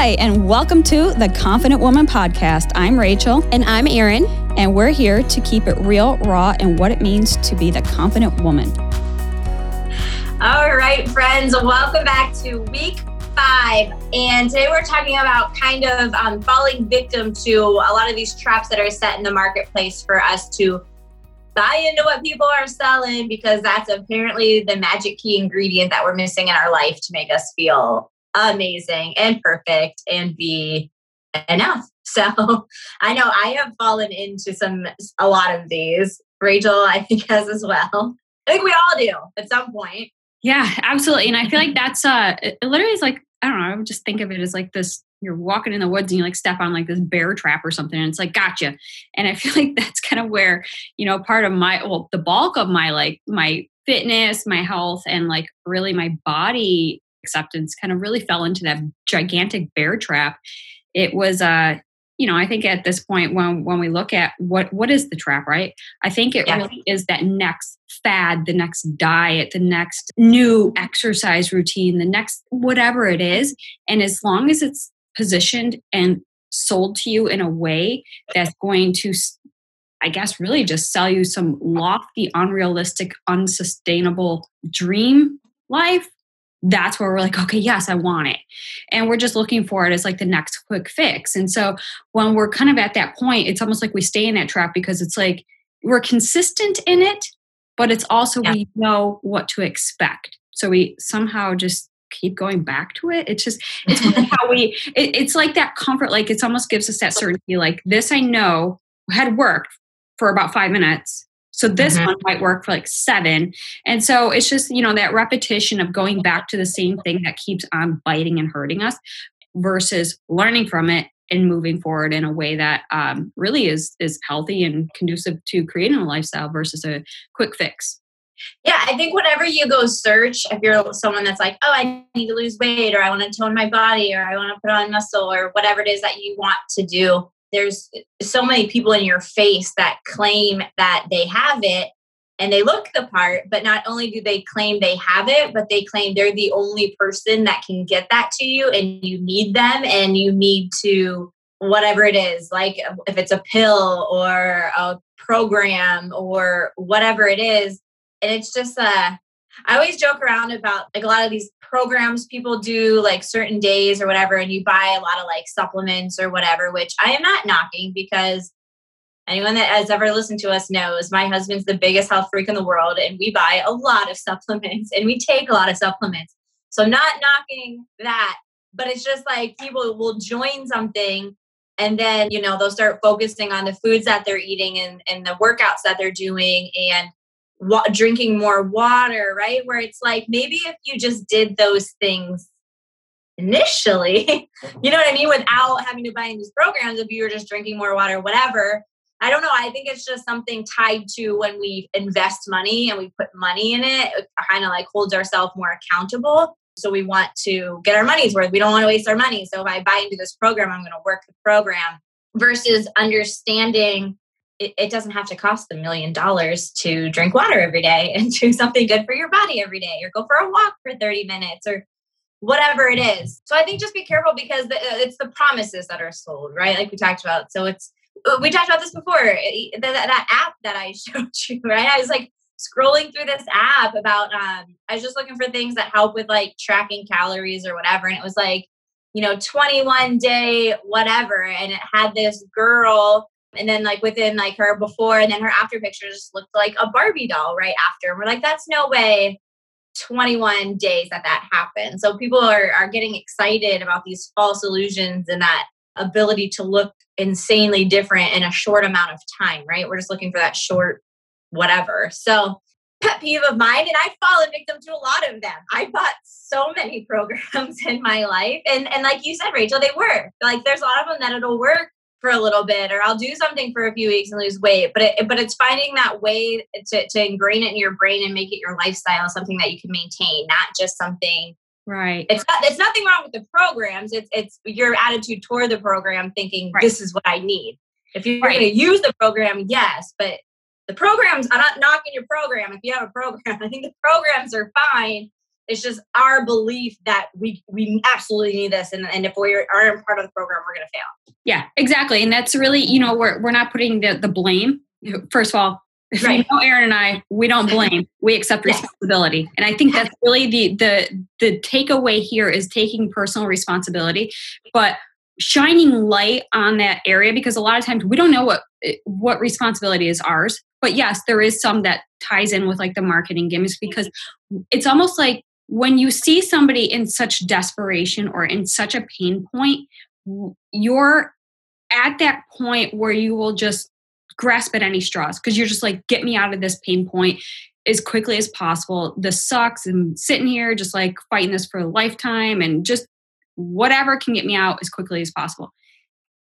Hi, and welcome to the Confident Woman Podcast. I'm Rachel. And I'm Erin. And we're here to keep it real, raw, and what it means to be the confident woman. All right, friends, welcome back to week five. And today we're talking about kind of um, falling victim to a lot of these traps that are set in the marketplace for us to buy into what people are selling because that's apparently the magic key ingredient that we're missing in our life to make us feel amazing and perfect and be enough. So I know I have fallen into some a lot of these. Rachel, I think has as well. I think we all do at some point. Yeah, absolutely. And I feel like that's uh it literally is like I don't know, I would just think of it as like this you're walking in the woods and you like step on like this bear trap or something and it's like gotcha. And I feel like that's kind of where, you know, part of my well, the bulk of my like my fitness, my health, and like really my body acceptance kind of really fell into that gigantic bear trap. It was uh you know, I think at this point when when we look at what what is the trap, right? I think it really is that next fad, the next diet, the next new exercise routine, the next whatever it is. And as long as it's positioned and sold to you in a way that's going to I guess really just sell you some lofty, unrealistic, unsustainable dream life, that's where we're like, okay, yes, I want it. And we're just looking for it as like the next quick fix. And so when we're kind of at that point, it's almost like we stay in that trap because it's like we're consistent in it, but it's also yeah. we know what to expect. So we somehow just keep going back to it. It's just, it's how we, it, it's like that comfort, like it's almost gives us that certainty, like this I know had worked for about five minutes so this mm-hmm. one might work for like seven. And so it's just, you know, that repetition of going back to the same thing that keeps on biting and hurting us versus learning from it and moving forward in a way that um, really is is healthy and conducive to creating a lifestyle versus a quick fix. Yeah, I think whenever you go search, if you're someone that's like, oh, I need to lose weight or I want to tone my body or I want to put on muscle or whatever it is that you want to do, there's so many people in your face that claim that they have it and they look the part but not only do they claim they have it but they claim they're the only person that can get that to you and you need them and you need to whatever it is like if it's a pill or a program or whatever it is. And it's just uh I always joke around about like a lot of these programs people do like certain days or whatever, and you buy a lot of like supplements or whatever, which I am not knocking because anyone that has ever listened to us knows my husband's the biggest health freak in the world, and we buy a lot of supplements and we take a lot of supplements. So, I'm not knocking that, but it's just like people will join something and then you know they'll start focusing on the foods that they're eating and, and the workouts that they're doing and wa- drinking more water, right? Where it's like maybe if you just did those things initially, you know what I mean, without having to buy in these programs, if you were just drinking more water, whatever. I don't know. I think it's just something tied to when we invest money and we put money in it, it kind of like holds ourselves more accountable. So we want to get our money's worth. We don't want to waste our money. So if I buy into this program, I'm going to work the program versus understanding it, it doesn't have to cost a million dollars to drink water every day and do something good for your body every day or go for a walk for 30 minutes or whatever it is. So I think just be careful because uh, it's the promises that are sold, right? Like we talked about. So it's, uh, we talked about this before, that, that app that I showed you, right? I was like scrolling through this app about, um, I was just looking for things that help with like tracking calories or whatever. And it was like, you know, 21 day, whatever. And it had this girl and then like within like her before and then her after pictures looked like a Barbie doll right after. We're like, that's no way 21 days that that happened. So people are, are getting excited about these false illusions and that ability to look insanely different in a short amount of time, right? We're just looking for that short whatever. So pet peeve of mine, and I've fallen victim to a lot of them. I bought so many programs in my life. And and like you said, Rachel, they work. Like there's a lot of them that it'll work for a little bit or I'll do something for a few weeks and lose weight. But it, but it's finding that way to, to ingrain it in your brain and make it your lifestyle, something that you can maintain, not just something Right. It's not, it's nothing wrong with the programs. It's it's your attitude toward the program thinking right. this is what I need. If you're right. going to use the program, yes, but the programs I'm not knocking your program if you have a program. I think the programs are fine It's just our belief that we we absolutely need this, and, and if we aren't part of the program, we're going to fail. Yeah, exactly, and that's really you know we're we're not putting the the blame. First of all, if right. you know Erin and I, we don't blame, we accept responsibility. And I think that's really the the the takeaway here is taking personal responsibility, but shining light on that area because a lot of times we don't know what eh, what responsibility is ours. But yes, there is some that ties in with like the marketing gimmicks because it's almost like when you see somebody in such desperation or in such a pain point, you're at that point where you will just grasp at any straws because you're just like, get me out of this pain point as quickly as possible. This sucks. I'm sitting here just like fighting this for a lifetime and just whatever can get me out as quickly as possible.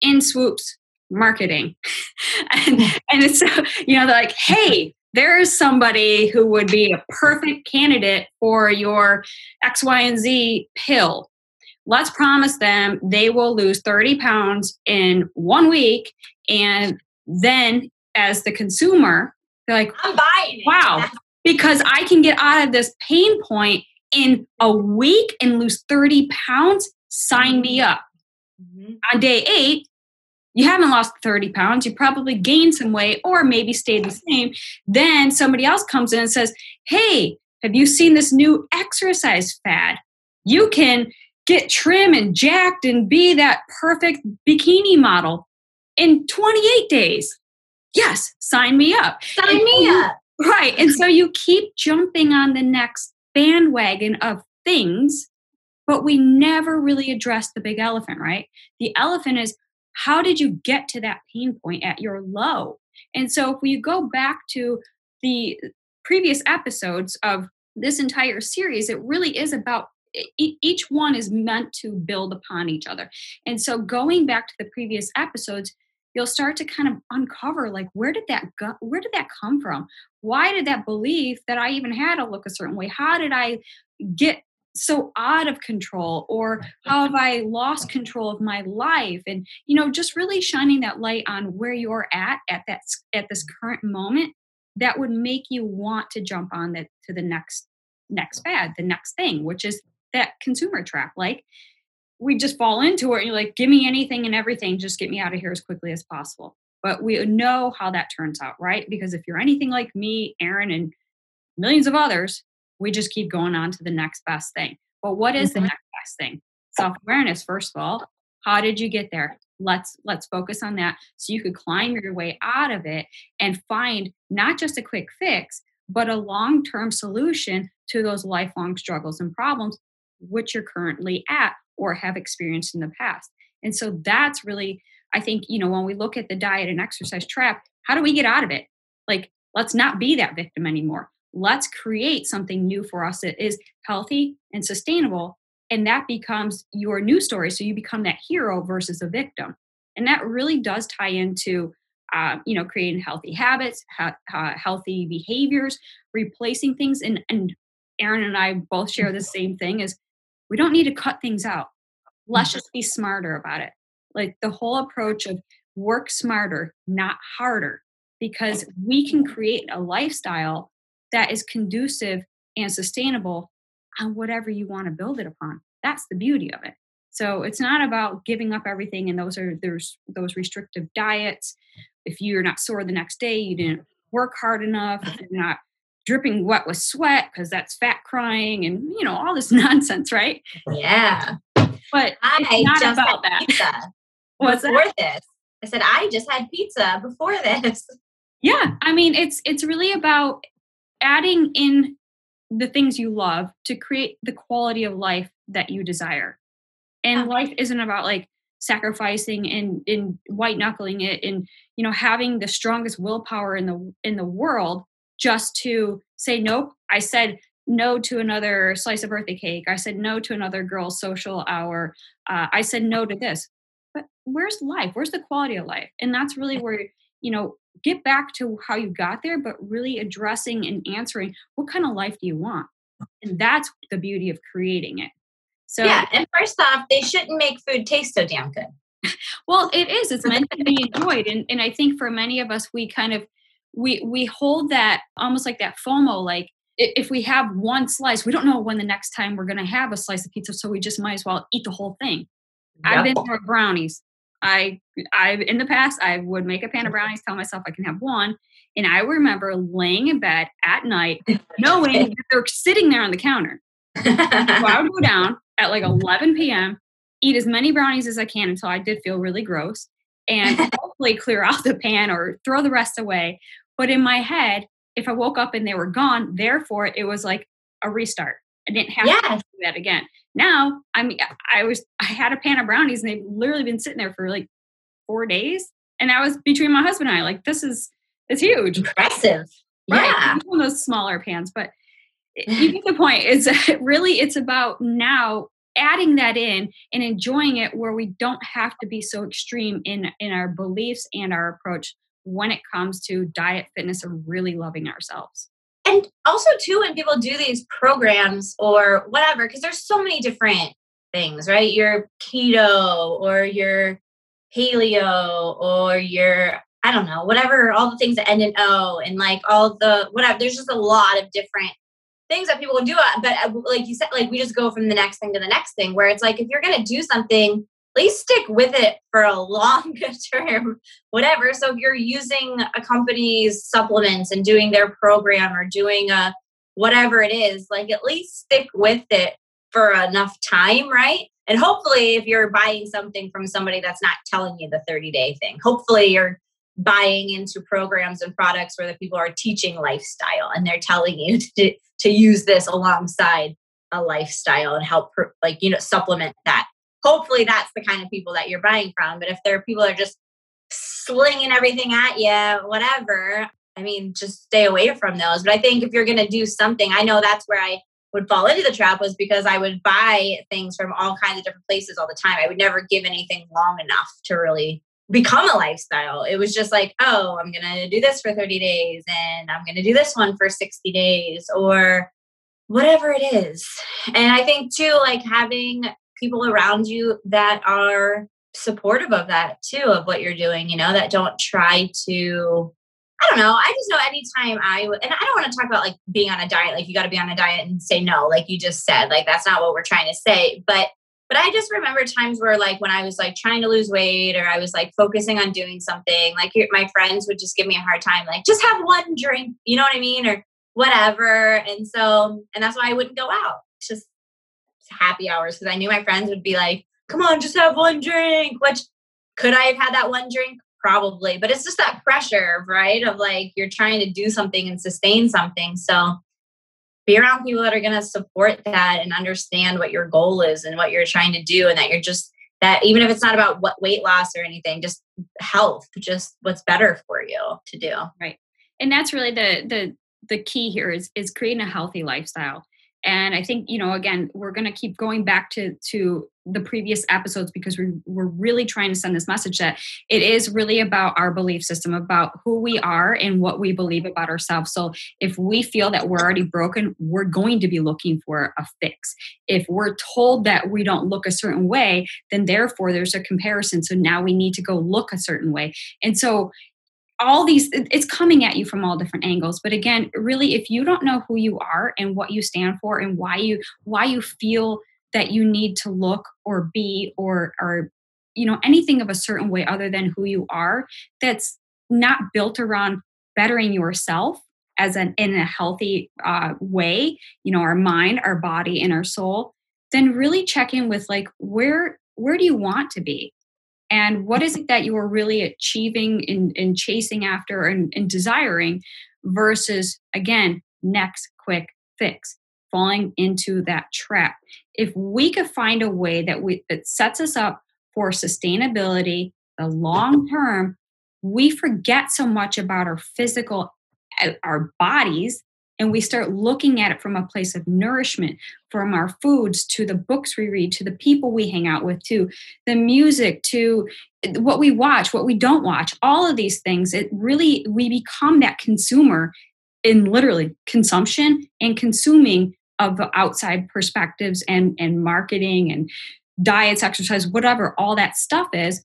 In swoops, marketing. and, and it's, you know, they're like, hey, there's somebody who would be a perfect candidate for your X, Y, and Z pill. Let's promise them they will lose 30 pounds in one week and then as the consumer, they're like, I'm buying Wow. Because I can get out of this pain point in a week and lose 30 pounds. Sign me up. Mm-hmm. On day eight, you haven't lost 30 pounds. You probably gained some weight or maybe stayed the same. Then somebody else comes in and says, Hey, have you seen this new exercise fad? You can get trim and jacked and be that perfect bikini model in 28 days. Yes, sign me up. Sign and me you, up. Right. And so you keep jumping on the next bandwagon of things, but we never really address the big elephant, right? The elephant is how did you get to that pain point at your low? And so if we go back to the previous episodes of this entire series, it really is about each one is meant to build upon each other. And so going back to the previous episodes, you'll start to kind of uncover like where did that go where did that come from why did that belief that i even had to look a certain way how did i get so out of control or how have i lost control of my life and you know just really shining that light on where you're at at that at this current moment that would make you want to jump on that to the next next fad the next thing which is that consumer trap like we just fall into it and you're like, give me anything and everything, just get me out of here as quickly as possible. But we know how that turns out, right? Because if you're anything like me, Erin and millions of others, we just keep going on to the next best thing. But what is mm-hmm. the next best thing? Self-awareness, first of all. How did you get there? Let's let's focus on that so you could climb your way out of it and find not just a quick fix, but a long-term solution to those lifelong struggles and problems which you're currently at or have experienced in the past. And so that's really, I think, you know, when we look at the diet and exercise trap, how do we get out of it? Like, let's not be that victim anymore. Let's create something new for us that is healthy and sustainable. And that becomes your new story. So you become that hero versus a victim. And that really does tie into, uh, you know, creating healthy habits, ha- uh, healthy behaviors, replacing things. And, and Erin and I both share the same thing is we don't need to cut things out. Let's just be smarter about it. Like the whole approach of work smarter, not harder, because we can create a lifestyle that is conducive and sustainable on whatever you want to build it upon. That's the beauty of it. So it's not about giving up everything and those are there's those restrictive diets. If you're not sore the next day, you didn't work hard enough, you're not dripping wet with sweat because that's fat crying and you know all this nonsense, right? Yeah. But I not just about that. Pizza What's before that? this. I said I just had pizza before this. Yeah, I mean it's it's really about adding in the things you love to create the quality of life that you desire. And yeah. life isn't about like sacrificing and in white knuckling it and you know having the strongest willpower in the in the world just to say nope i said no to another slice of birthday cake. I said no to another girl's social hour. Uh, i said no to this. But where's life? Where's the quality of life? And that's really where you know get back to how you got there but really addressing and answering what kind of life do you want and that's the beauty of creating it so yeah and first off they shouldn't make food taste so damn good well it is it's meant to be enjoyed and, and i think for many of us we kind of we we hold that almost like that FOMO, like if we have one slice, we don't know when the next time we're going to have a slice of pizza, so we just might as well eat the whole thing. I've been through brownies. I I in the past I would make a pan of brownies, tell myself I can have one, and I remember laying in bed at night, knowing that they're sitting there on the counter. so I would go down at like 11 p.m., eat as many brownies as I can until I did feel really gross, and hopefully clear out the pan or throw the rest away. But in my head, if I woke up and they were gone, therefore it was like a restart. I didn't have yes. to do that again. Now, I mean, I was I had a pan of brownies and they've literally been sitting there for like four days, and that was between my husband and I like this is it's huge, impressive. Yeah, yeah. one of those smaller pans, but you get the point. It's really it's about now adding that in and enjoying it where we don't have to be so extreme in in our beliefs and our approach when it comes to diet, fitness, or really loving ourselves. And also, too, when people do these programs or whatever, because there's so many different things, right? Your keto or your paleo or your, I don't know, whatever, all the things that end in O and like all the whatever. There's just a lot of different things that people do. Uh, but uh, like you said, like we just go from the next thing to the next thing, where it's like if you're going to do something least stick with it for a longer term, whatever. So if you're using a company's supplements and doing their program or doing a whatever it is, like at least stick with it for enough time, right? And hopefully, if you're buying something from somebody that's not telling you the 30 day thing, hopefully you're buying into programs and products where the people are teaching lifestyle and they're telling you to, to use this alongside a lifestyle and help like you know supplement that hopefully that's the kind of people that you're buying from. But if there are people that are just slinging everything at you, whatever, I mean, just stay away from those. But I think if you're going to do something, I know that's where I would fall into the trap was because I would buy things from all kinds of different places all the time. I would never give anything long enough to really become a lifestyle. It was just like, oh, I'm going to do this for 30 days and I'm going to do this one for 60 days or whatever it is. And I think too, like having people around you that are supportive of that too, of what you're doing, you know, that don't try to I don't know. I just know anytime I and I don't want to talk about like being on a diet, like you got to be on a diet and say no, like you just said. Like that's not what we're trying to say. But but I just remember times where like when I was like trying to lose weight or I was like focusing on doing something, like my friends would just give me a hard time, like just have one drink, you know what I mean, or whatever. And so and that's why I wouldn't go out. just happy hours because I knew my friends would be like, come on, just have one drink. Which could I have had that one drink? Probably. But it's just that pressure, right? Of like you're trying to do something and sustain something. So be around people that are going to support that and understand what your goal is and what you're trying to do and that you're just that even if it's not about what weight loss or anything just health just what's better for you to do right and that's really the the the key here is is creating a healthy lifestyle and i think you know again we're going to keep going back to to the previous episodes because we, we're really trying to send this message that it is really about our belief system about who we are and what we believe about ourselves. So if we feel that we're already broken we're going to be looking for a fix. If we're told that we don't look a certain way then therefore there's a comparison. So now we need to go look a certain way. And so all these it's coming at you from all different angles. But again really if you don't know who you are and what you stand for and why you why you feel that you need to look or be or or you know anything of a certain way other than who you are that's not built around bettering yourself as an in a healthy uh, way you know our mind our body and our soul then really check in with like where where do you want to be and what is it that you are really achieving and, chasing after and, and desiring versus again next quick fix falling into that trap? If we could find a way that we that sets us up for sustainability the long term we forget so much about our physical uh, our bodies and we start looking at it from a place of nourishment from our foods to the books we read to the people we hang out with to the music to what we watch what we don't watch all of these things. It really we become that consumer in literally consumption and consuming of outside perspectives and and marketing and diets exercise whatever all that stuff is.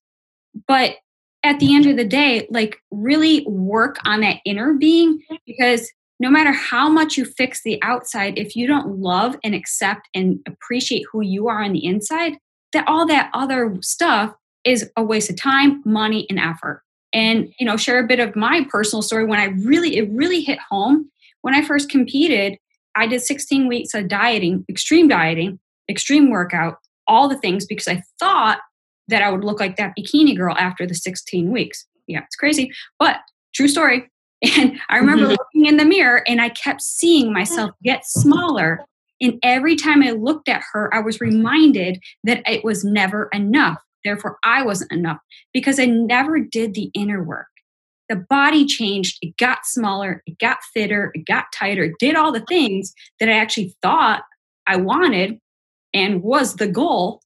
But at the end of the day like really work on that inner being because no matter how much you fix the outside, if you don't love and accept and appreciate who you are on the inside, that all that other stuff is a waste of time, money, and effort. And you know, share a bit of my personal story when I really it really hit home. When I first competed, I did 16 weeks of dieting, extreme dieting, extreme workout, all the things because I thought that I would look like that bikini girl after the 16 weeks. Yeah, it's crazy, but true story. And I remember mm-hmm. looking in the mirror and I kept seeing myself get smaller. And every time I looked at her, I was reminded that it was never enough. Therefore, I wasn't enough because I never did the inner work. The body changed, it got smaller, it got fitter, it got tighter, it did all the things that I actually thought I wanted and was the goal.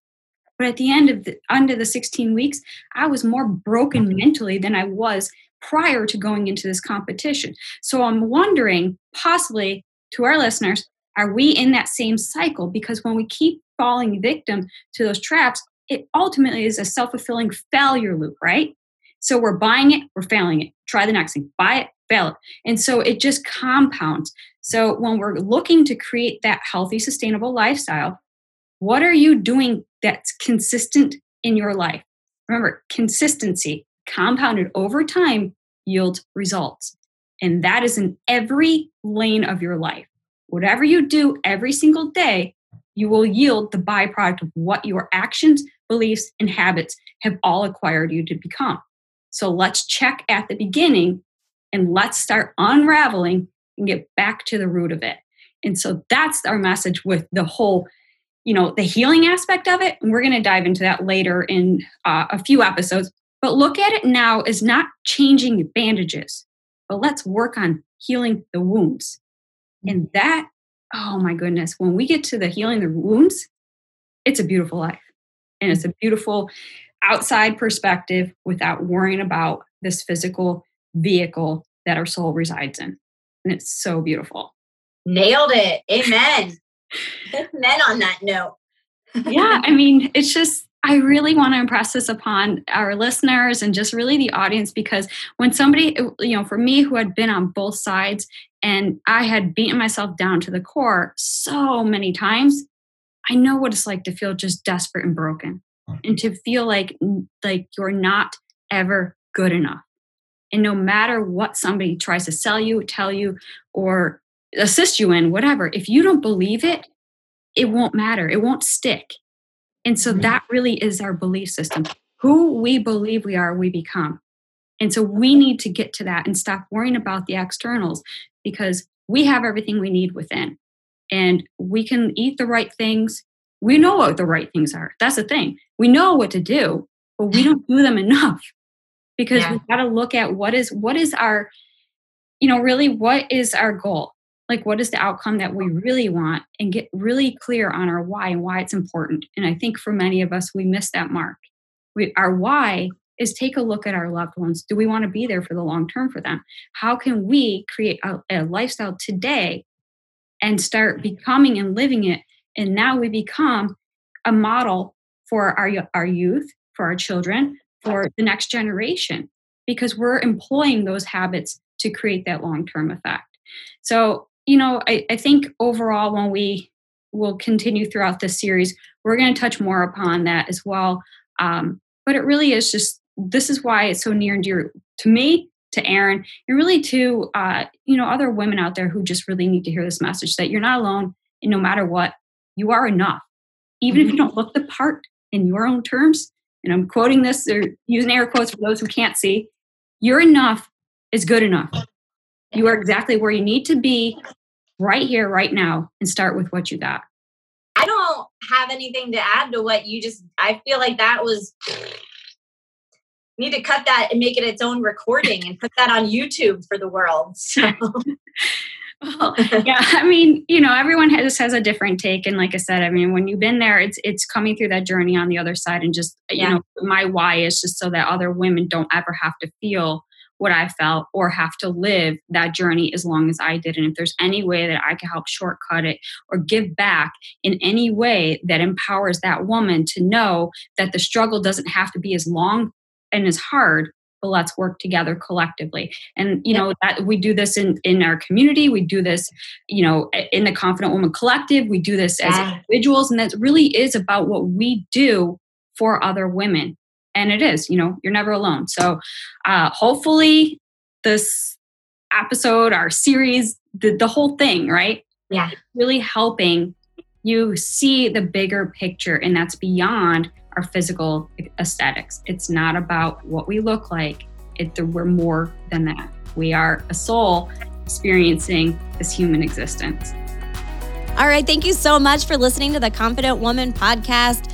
But at the end of the under the 16 weeks, I was more broken mentally than I was prior to going into this competition. So I'm wondering, possibly to our listeners, are we in that same cycle? Because when we keep falling victim to those traps, it ultimately is a self fulfilling failure loop, right? So we're buying it, we're failing it. Try the next thing, buy it, fail it. And so it just compounds. So when we're looking to create that healthy, sustainable lifestyle, what are you doing that's consistent in your life? Remember, consistency compounded over time yields results. And that is in every lane of your life. Whatever you do every single day, you will yield the byproduct of what your actions, beliefs, and habits have all acquired you to become. So let's check at the beginning and let's start unraveling and get back to the root of it. And so that's our message with the whole you know the healing aspect of it and we're going to dive into that later in uh, a few episodes but look at it now as not changing bandages but let's work on healing the wounds. And mm. that oh my goodness when we get to the healing the wounds it's a beautiful life. And it's a beautiful outside perspective without worrying about this physical vehicle that our soul resides in. And it's so beautiful. Nailed it. Amen. Men on that note. yeah, I mean, it's just I really want to impress this upon our listeners and just really the audience because when somebody, you know, for me who had been on both sides and I had beaten myself down to the core so many times, I know what it's like to feel just desperate and broken and to feel like like you're not ever good enough. And no matter what somebody tries to sell you, tell you, or assist you in, whatever, if you don't believe it, it won't matter. It won't stick. And so mm-hmm. that really is our belief system. Who we believe we are, we become. And so we need to get to that and stop worrying about the externals because we have everything we need within. And we can eat the right things. We know what the right things are. That's the thing. We know what to do, but we don't do them enough because yeah. we've got to look at what is what is our you know really what is our goal like what is the outcome that we really want and get really clear on our why and why it's important. And i think for many of us we miss that mark. We, our why is take a look at our loved ones. Do we want to be there for the long term for them? How can we create a, a lifestyle today and start becoming and living it? And now we become a model for our, our youth for our children for the next generation because we're employing those habits to create that long-term effect. So you know, I, I think overall, when we will continue throughout this series, we're going to touch more upon that as well. Um, but it really is just this is why it's so near and dear to me, to Erin, and really to uh, you know other women out there who just really need to hear this message that you're not alone, and no matter what, you are enough, even mm-hmm. if you mm-hmm. don't look the part in your own terms. And I'm quoting this or using air quotes for those who can't see. You're enough is good enough. You are exactly where you need to be right here, right now, and start with what you got. I don't have anything to add to what you just, I feel like that was, need to cut that and make it its own recording and put that on YouTube for the world. So. well, yeah, I mean, you know, everyone has has a different take, and like I said, I mean, when you've been there, it's it's coming through that journey on the other side, and just you yeah. know, my why is just so that other women don't ever have to feel what I felt or have to live that journey as long as I did. And if there's any way that I can help shortcut it or give back in any way that empowers that woman to know that the struggle doesn't have to be as long and as hard, but let's work together collectively. And you know that we do this in in our community. We do this you know in the confident woman collective. We do this as Yeah. individuals. And that really is about what we do for other women and it is you know you're never alone so uh hopefully this episode our series the, the whole thing right Yeah. really helping you see the bigger picture and that's beyond our physical aesthetics it's not about what we look like it we're more than that we are a soul experiencing this human existence All right. Thank you so much for listening to the Confident Woman podcast.